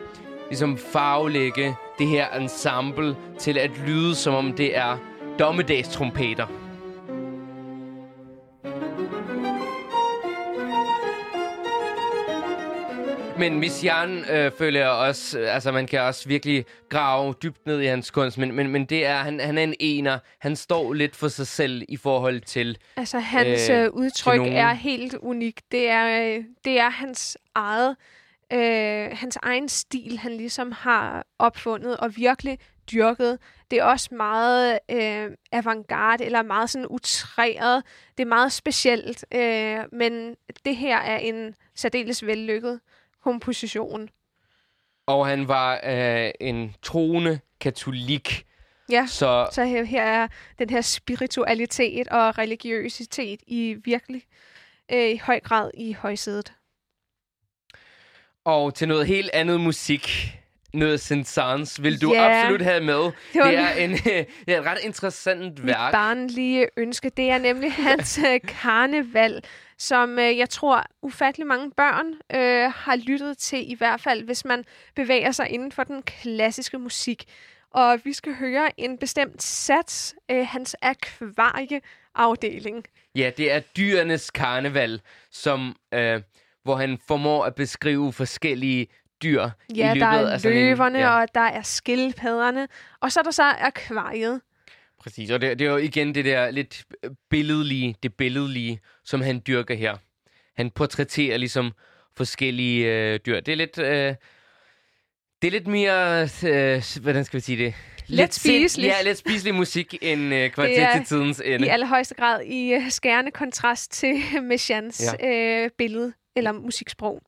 ligesom farvelægge det her ensemble til at lyde, som om det er dommedagstrompeter. Men Miss Jan øh, føler jeg også, øh, altså man kan også virkelig grave dybt ned i hans kunst, men, men, men det er, han, han er en ener. Han står lidt for sig selv i forhold til, altså hans øh, øh, udtryk er helt unik. Det er, øh, det er hans eget, øh, hans egen stil, han ligesom har opfundet og virkelig dyrket. Det er også meget øh, avantgarde, eller meget sådan utræret. Det er meget specielt, øh, men det her er en særdeles vellykket komposition. og han var øh, en troende katolik, Ja, så så her, her er den her spiritualitet og religiøsitet i virkelig øh, i høj grad i højsædet. og til noget helt andet musik, noget Saint-Saëns, vil du Ja. absolut have med. var Det er, en, det er et ret interessant Mit værk. barnlige ønske, det er nemlig hans øh, karneval, som øh, jeg tror ufattelig mange børn øh, har lyttet til, i hvert fald hvis man bevæger sig inden for den klassiske musik. Og vi skal høre en bestemt sats, øh, hans akvarieafdeling. Ja, det er dyrenes karneval, som, øh, hvor han formår at beskrive forskellige dyr i Ja, løbet der er af sådan en- løverne, ja. og der er skildpadderne, og så er der så akvariet. Præcis, og det, det er jo igen det der lidt billedlige, det billedlige, som han dyrker her. Han portrætterer ligesom forskellige øh, dyr. Det er lidt, øh, det er lidt mere, øh, hvordan skal vi sige det? Let sind- spiseligt. Ja, lidt spiselig musik end øh, kvartet er til tidens ende. I allerhøjeste grad i øh, skærende kontrast til Messians ja. øh, billede eller musiksprog.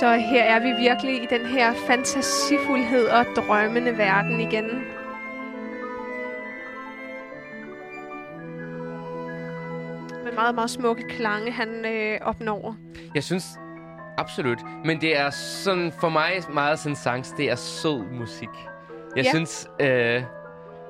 Så her er vi virkelig i den her fantasifuldhed og drømmende verden igen. Med meget, meget smukke klange, han øh, opnår. Jeg synes absolut, men det er sådan for mig meget sådan sangs, det er sød musik. Jeg Ja. synes, øh,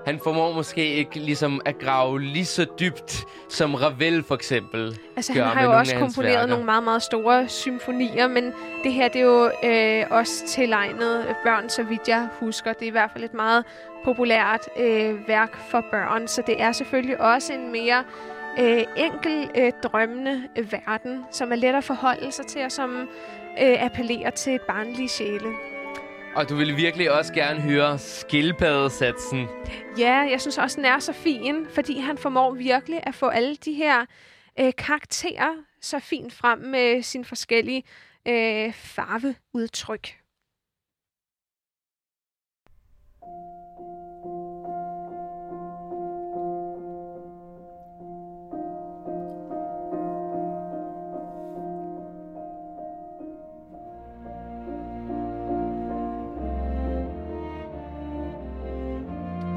han formår måske ikke ligesom at grave lige så dybt, som Ravel for eksempel Altså, gør han har jo også komponeret værker. nogle meget, meget store symfonier, men det her, det er jo øh, også tilegnet børn, så vidt jeg husker. Det er i hvert fald et meget populært øh, værk for børn, så det er selvfølgelig også en mere øh, enkel, øh, drømmende verden, som er let at forholde sig til, og som øh, appellerer til barnlige sjæle. Og du ville virkelig også gerne høre skildpaddesatsen. Ja, jeg synes også, den er så fin, fordi han formår virkelig at få alle de her øh, karakterer så fint frem med sine forskellige øh, farveudtryk.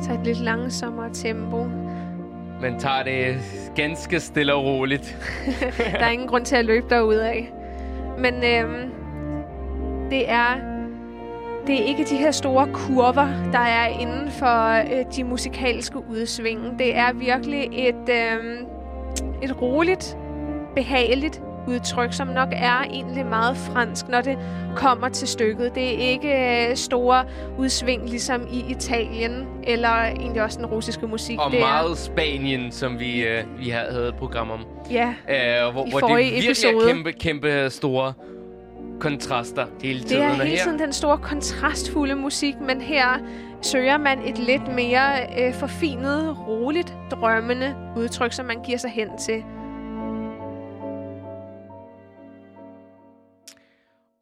Så et lidt langsommere tempo. Men tager det ganske stille og roligt. Der er ingen grund til at løbe derudad. Men øhm, det er det er ikke de her store kurver, der er inden for øh, de musikalske udsving. Det er virkelig et, øhm, et roligt, behageligt udtryk, som nok er egentlig meget fransk, når det kommer til stykket. Det er ikke øh, store udsving, ligesom i Italien, eller egentlig også den russiske musik. Og det meget Spanien, som vi, øh, vi har- havde et program om. Er, ja, Øh, hvor, I hvor det virkelig episode. er kæmpe, kæmpe store kontraster hele Det tiden. er Og hele her, tiden den store kontrastfulde musik, men her søger man et lidt mere øh, forfinet, roligt, drømmende udtryk, som man giver sig hen til.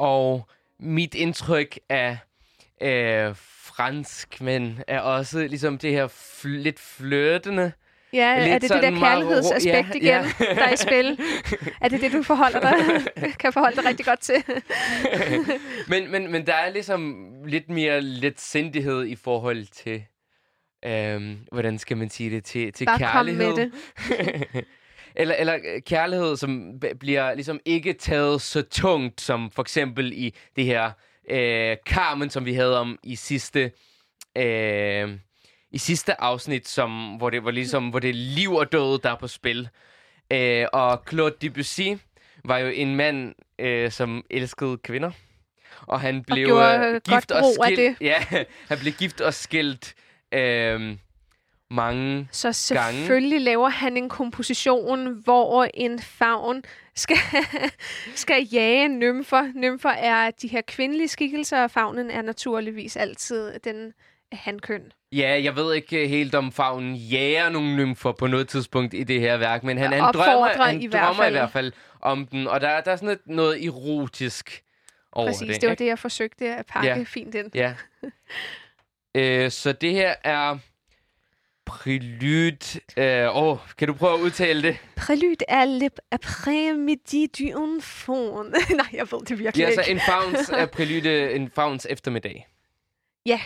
Og mit indtryk af øh, fransk, men er også ligesom det her fl- lidt flirtende. Ja, Lidt er det det der kærlighedsaspekt ja, igen, ja. der er i spil? Er det det, du forholder dig, kan forholde dig rigtig godt til? Men, men, men der er ligesom lidt mere lidt sindighed i forhold til, øhm, hvordan skal man sige det, til, til Bare kom kærlighed. med det. eller, eller øh, kærlighed, som bliver ligesom ikke taget så tungt, som for eksempel i det her øh, Carmen, som vi havde om i sidste... Øh, i sidste afsnit, som, hvor, det var ligesom, hvor det er liv og død, der er på spil. Øh, og Claude Debussy var jo en mand, øh, som elskede kvinder. Og han blev gjorde, øh, øh, gift godt og af skilt. det. Ja, han blev gift og skilt øh, mange Så selvfølgelig laver han en komposition, hvor en favn skal, skal jage nymfer. Nymfer er de her kvindelige skikkelser, og favnen er naturligvis altid den hankøn. Ja, jeg ved ikke helt om Favnen jager nogle nymfer på noget tidspunkt i det her værk, men han, han Opfordrer drømmer, han i hvert drømmer i fald. hvert fald om den, og der, der er sådan et, noget erotisk over Præcis, det. det var ikke? det, jeg forsøgte at pakke Ja. fint ind. Ja. øh, så det her er Prelude. Øh, åh, kan du prøve at udtale det? Prélude er le après-midi du enfant. Nej, jeg ved det virkelig Ja, altså ikke. en fauns uh, prelude, en fauns eftermiddag. Ja.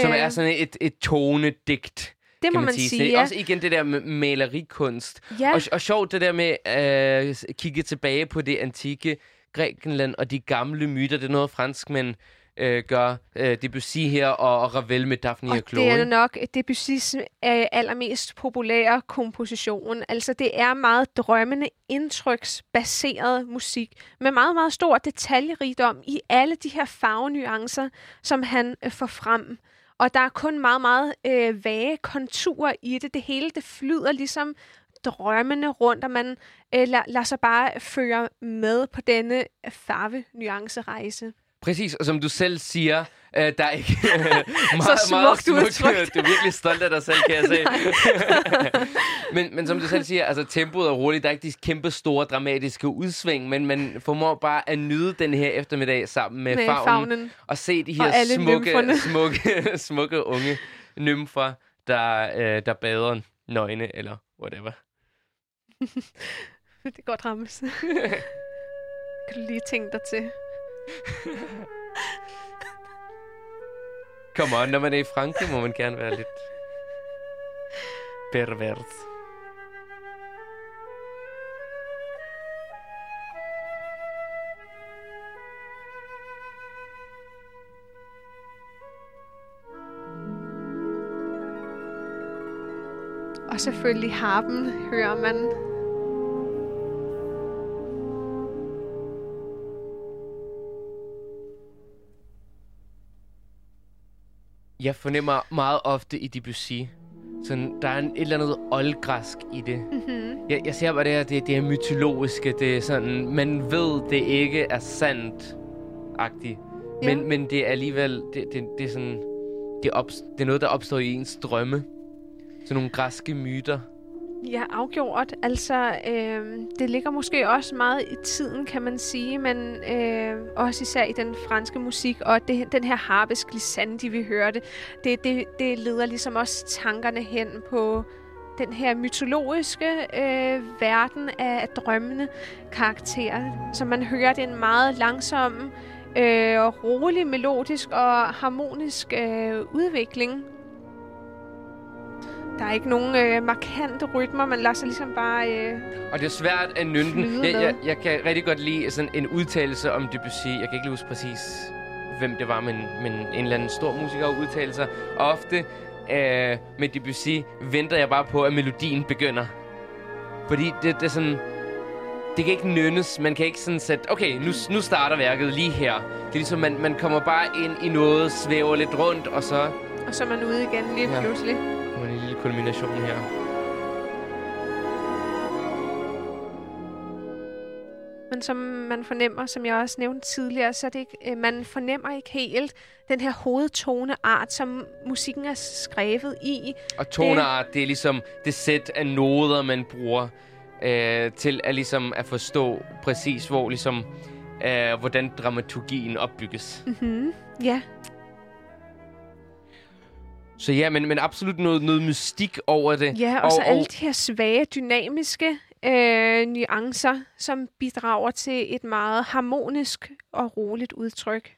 Som Øh, er sådan et, et tonedigt, det må man, man sige. sige, ja. Også igen det der med malerikunst. ja. Og, og sjovt det der med at øh, kigge tilbage på det antikke Grækenland og de gamle myter. Det er noget, franskmænd øh, gør. Øh, Debussy her og, og Ravel med Daphne og, Og Chloe. det er nok Debussys øh, allermest populære komposition. Altså, det er meget drømmende, indtryksbaseret musik med meget, meget stor detaljerigdom i alle de her farvenuancer, som han øh, får frem. Og der er kun meget, meget øh, vage konturer i det. Det hele, det flyder ligesom drømmende rundt, og man øh, lader, lader sig bare føre med på denne farvenuancerejse. Præcis, og som du selv siger, øh, der er ikke meget, Så meget smukt udtrykt. Du er virkelig stolt af dig selv, kan jeg se. men, men som du selv siger, altså tempoet er roligt. Der er ikke de kæmpe store dramatiske udsving, men man formår bare at nyde den her eftermiddag sammen med, Med favnen, og se de her smukke, nymferne. smukke, smukke unge nymfer, der, øh, der bader nøgne eller whatever. Det er godt rammes. kan du lige tænke dig til? Come on, når man er i Frankrig, må man gerne være lidt pervers. Og selvfølgelig harpen hører man. Jeg fornemmer meget ofte i Debussy, sådan, der er en, et eller andet oldgræsk i det. Mm-hmm. Jeg, jeg ser bare det her, det, det er mytologiske, det er sådan, man ved, det ikke er sandt-agtigt. Ja. Men, men det er alligevel, det, det, det er sådan, det er, op, det er noget, der opstår i ens drømme. Sådan nogle græske myter. Ja, afgjort. Altså, øh, det ligger måske også meget i tiden, kan man sige, men øh, også især i den franske musik, og det, den her harpisk glissandi, vi hørte, det, det, det leder ligesom også tankerne hen på den her mytologiske øh, verden af, drømmende karakterer. Så man hører det en meget langsom øh, og rolig, melodisk og harmonisk øh, udvikling, der er ikke nogen øh, markante rytmer, man lader sig ligesom bare... Øh, Og det er svært at nynne den. Jeg, jeg, jeg kan rigtig godt lide sådan en udtalelse om Debussy. Jeg kan ikke lige huske præcis, hvem det var, men, men en eller anden stor musiker har udtalt sig. Og ofte øh, med Debussy venter jeg bare på, at melodien begynder. Fordi det, det er sådan... Det kan ikke nynnes. Man kan ikke sådan sætte... Okay, nu, nu starter værket lige her. Det er ligesom, man, man kommer bare ind i noget, svæver lidt rundt, og så og så er man ude igen lige Ja. pludselig. Kommer en lille kulmination her. Men som man fornemmer, som jeg også nævnte tidligere, så er det ikke, øh, man fornemmer ikke helt den her hovedtoneart, som musikken er skrevet i. Og toneart, det er ligesom det sæt af noder, man bruger øh, til at, ligesom at forstå præcis, hvor ligesom, øh, hvordan dramaturgien opbygges. Mm-hmm. Ja, Så ja, men, men absolut noget, noget mystik over det. ja og, og så alle de her svage, dynamiske øh, nuancer, som bidrager til et meget harmonisk og roligt udtryk.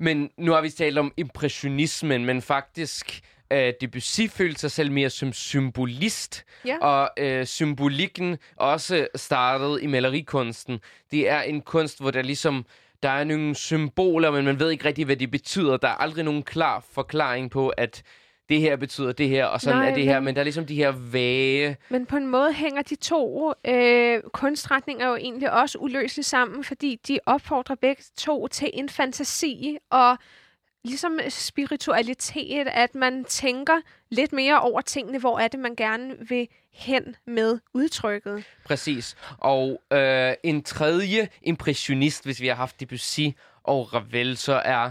Men nu har vi talt om impressionismen, men faktisk øh, Debussy følte sig selv mere som symbolist, Ja. og øh, symbolikken også startede i malerikunsten. Det er en kunst, hvor der ligesom der er nogle symboler, men man ved ikke rigtig, hvad de betyder. Der er aldrig nogen klar forklaring på, at det her betyder det her, og sådan Nej, er det her. men- Men der er ligesom de her vage... Men på en måde hænger de to øh, kunstretninger jo egentlig også uløseligt sammen, fordi de opfordrer begge to til en fantasi og ligesom spiritualitet, at man tænker lidt mere over tingene, hvor er det, man gerne vil hen med udtrykket. Præcis. Og øh, en tredje impressionist, hvis vi har haft Debussy og Ravel, så er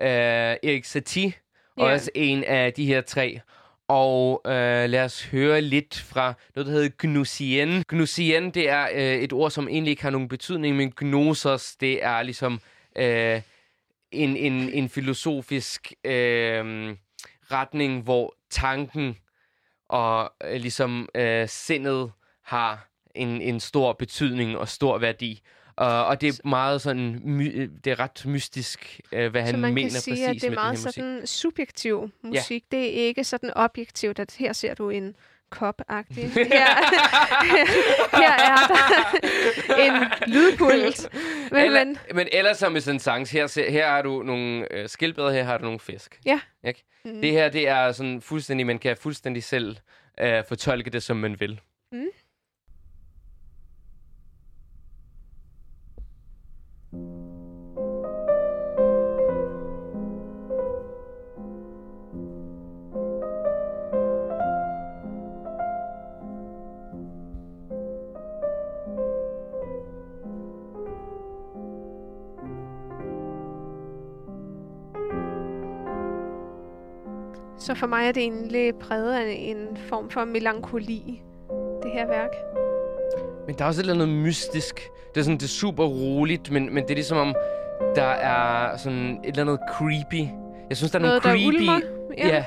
øh, Erik Satie Yeah. også en af de her tre. Og øh, lad os høre lidt fra noget, der hedder gnosien. Gnosien, det er øh, et ord, som egentlig ikke har nogen betydning, men gnosos, det er ligesom øh, en, en, en filosofisk øh, retning, hvor tanken og øh, ligesom øh, sindet har en, en stor betydning og stor værdi. Uh, og det er meget sådan, my, øh, det er ret mystisk, uh, hvad Så han man mener kan sige, præcis at det er med meget den her musik. sådan subjektiv musik. Det er ikke sådan objektivt, at her ser du en kop-agtig. Her, her er der en lydpult. Men, Eller, men, men ellers som med sådan sangs, her, her har du nogle øh, skildpadder, her har du nogle fisk. Ja. Ikke? Mm. Det her, det er sådan fuldstændig, man kan fuldstændig selv øh, fortolke det, som man vil. Mm. Så for mig er det egentlig præget af en form for melankoli, det her værk. Men der er også et eller andet mystisk. Det er sådan, det er super roligt, men, men det er ligesom om, der er sådan et eller andet creepy. Jeg synes, der er Noget, der nogle creepy ulmer. ja. ja,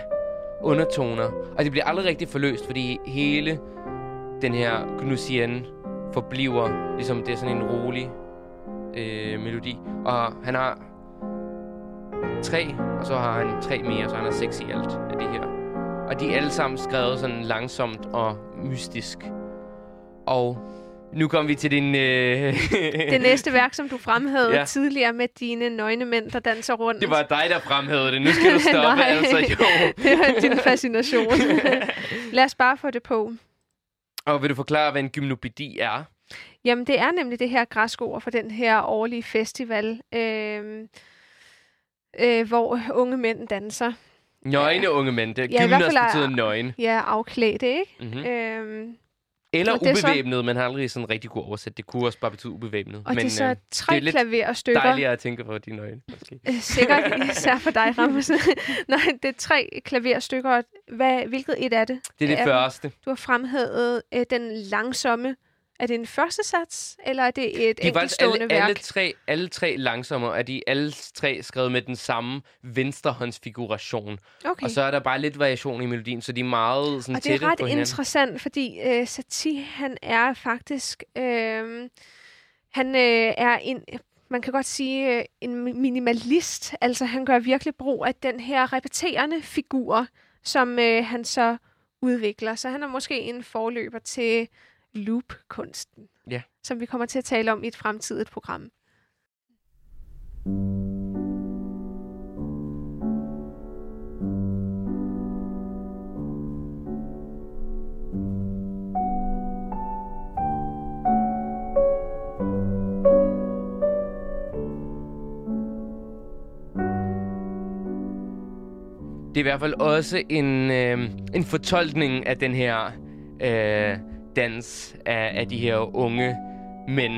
undertoner. Og det bliver aldrig rigtig forløst, fordi hele den her Gnusien forbliver, ligesom det er sådan en rolig øh, melodi. Og han har tre, og så har han tre mere, så han har seks i alt af det her. Og de er alle sammen skrevet sådan langsomt og mystisk. Og nu kommer vi til din... Øh... Det næste værk, som du fremhævede Ja. tidligere med dine nøgne mænd, der danser rundt. Det var dig, der fremhævede det. Nu skal du stoppe, Nej. altså. Jo. det var din fascination. Lad os bare få det på. Og vil du forklare, hvad en gymnopædi er? Jamen, det er nemlig det her græske ord for den her årlige festival, øh, øh, hvor unge mænd danser. Nøgne unge mænd. Det, Ja, gymnos er- betyder nøgen. Ja, afklædte, ikke? Mm-hmm. Mm. Øh, Eller er så- ubevæbnet. Man har aldrig sådan rigtig kunne oversætte. Det kunne også bare betyde ubevæbnet. og Men, det er så øh, tre det er klaverstykker. dejligere at tænke på de nøgne, måske. Øh, Sikkert, især for dig, Rammes. Nej, det er tre klaverstykker. Hvad, hvilket et er det? Det er det Ja. første. Du har fremhævet øh, den langsomme. Er det en første sats, eller er det et De er enkeltstående alle, værk? alle, tre, alle tre langsommere, er de alle tre skrevet med den samme venstrehåndsfiguration. Okay. Og så er der bare lidt variation i melodien, så de er meget sådan Og det er ret interessant, fordi øh, Satie, han er faktisk... Øh, han øh, er en... Man kan godt sige øh, en minimalist. Altså, han gør virkelig brug af den her repeterende figur, som øh, han så udvikler. Så han er måske en forløber til loop-kunsten. Ja. Som vi kommer til at tale om i et fremtidigt program. Det er i hvert fald også en, øh, en fortolkning af den her øh, dans af, af de her unge mænd.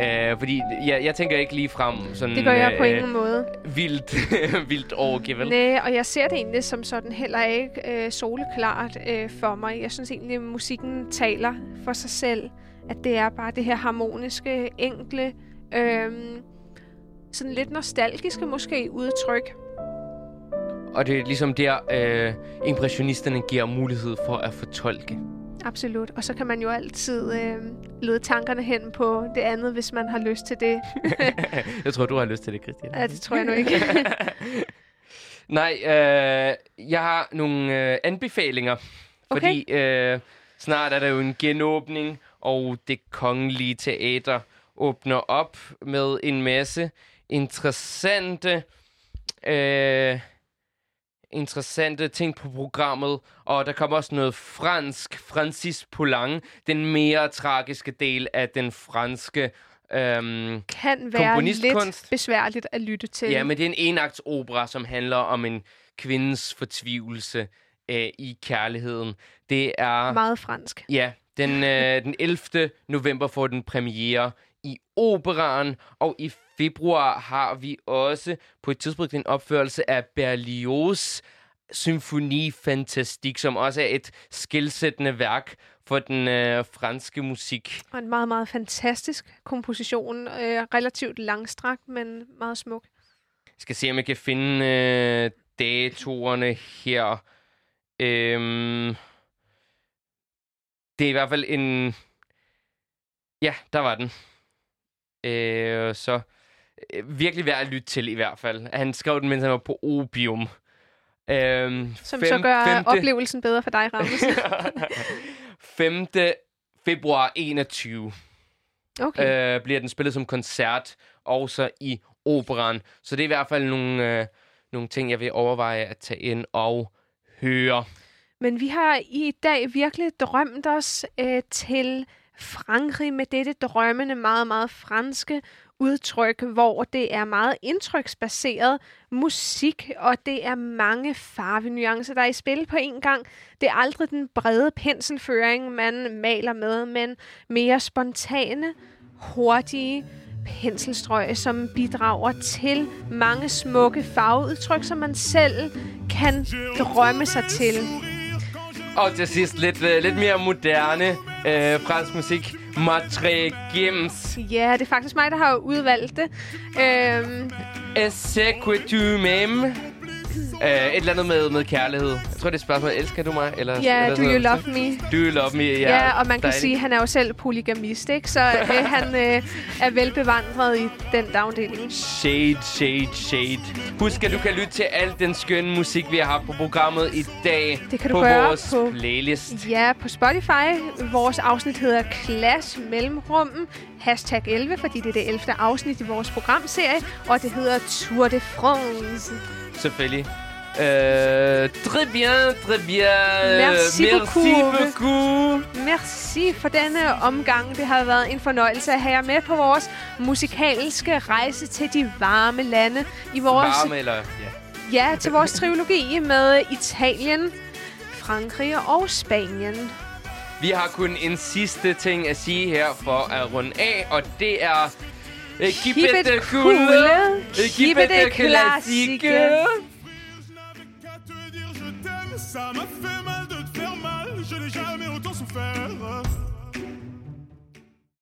Øh, fordi jeg, jeg tænker ikke lige frem sådan Det gør jeg på øh, ingen måde. vildt, vildt overgivet. Nej, og jeg ser det egentlig som sådan heller ikke øh, soleklart øh, for mig. Jeg synes egentlig, at musikken taler for sig selv. At det er bare det her harmoniske, enkle, øh, sådan lidt nostalgiske måske udtryk. Og det er ligesom der, øh, impressionisterne giver mulighed for at fortolke. Absolut. Og så kan man jo altid øh, lede tankerne hen på det andet, hvis man har lyst til det. jeg tror, du har lyst til det, Christian. ja, det tror jeg nu ikke. Nej, øh, jeg har nogle øh, anbefalinger. Okay. Fordi øh, snart er der jo en genåbning, og det kongelige teater åbner op med en masse interessante... Øh, interessante ting på programmet, og der kommer også noget fransk, Francis Poulenc, den mere tragiske del af den franske øhm, kan være lidt besværligt at lytte til. Ja, men det er en enakts opera, som handler om en kvindes fortvivlelse øh, i kærligheden. Det er... Meget fransk. Ja, den, øh, den 11. november får den premiere i operan, og i februar har vi også på et tidspunkt en opførelse af Berlioz' Symfoni Fantastique, som også er et skilsættende værk for den øh, franske musik. Og en meget, meget fantastisk komposition. Øh, relativt langstrakt, men meget smuk. Jeg skal se, om jeg kan finde øh, datoerne her. Øhm, det er i hvert fald en... Ja, der var den. Øh, så øh, virkelig værd at lytte til i hvert fald. Han skrev den, mens han var på opium. Øhm, Som så gør oplevelsen bedre for dig, Rammes. 5. februar 21 Okay. øh, bliver den spillet som koncert, også i operan. Så det er i hvert fald nogle, øh, nogle ting, jeg vil overveje at tage ind og høre. Men vi har i dag virkelig drømt os øh, til Frankrig med dette drømmende, meget, meget franske udtryk, hvor det er meget indtryksbaseret musik, og det er mange farvenuancer, der er i spil på en gang. Det er aldrig den brede penselføring, man maler med, men mere spontane, hurtige penselstrøg, som bidrager til mange smukke farveudtryk, som man selv kan drømme sig til. Og til sidst lidt, øh, lidt mere moderne øh, fransk musik. Matre Gims. Ja, det er faktisk mig, der har udvalgt det. Øhm, Est-ce que tu m'aimes? Øh, et eller andet med, med kærlighed. Jeg tror, det er et spørgsmål. Elsker du mig? Eller, ja, eller Do You. Love Me? Do you love me? Ja, Ja, og man kan dejligt. sige, at han er jo selv polygamist, ikke? Så øh, han øh, er velbevandret i den afdeling. Shade, shade, shade. Husk, at du kan lytte til al den skønne musik, vi har haft på programmet i dag. Det kan du på gøre vores på- playlist. Ja, på Spotify. Vores afsnit hedder Clash Mellemrummen. Hashtag 11, fordi det er det 11. afsnit i vores programserie. Og det hedder Tour de France. Selvfølgelig. Øh, très bien, très bien. Merci Merci beaucoup. beaucoup. Merci for denne omgang. Det har været en fornøjelse at have jer med på vores musikalske rejse til de varme lande i vores Varme eller... Ja. ja til vores trilogi med Italien, Frankrig og Spanien. Vi har kun en sidste ting at sige her for at runde af, og det er... Keep, Keep it, it cool. cool. Keep Keep it it classique. classique. Ça m'a fait mal de te faire mal, je jamais.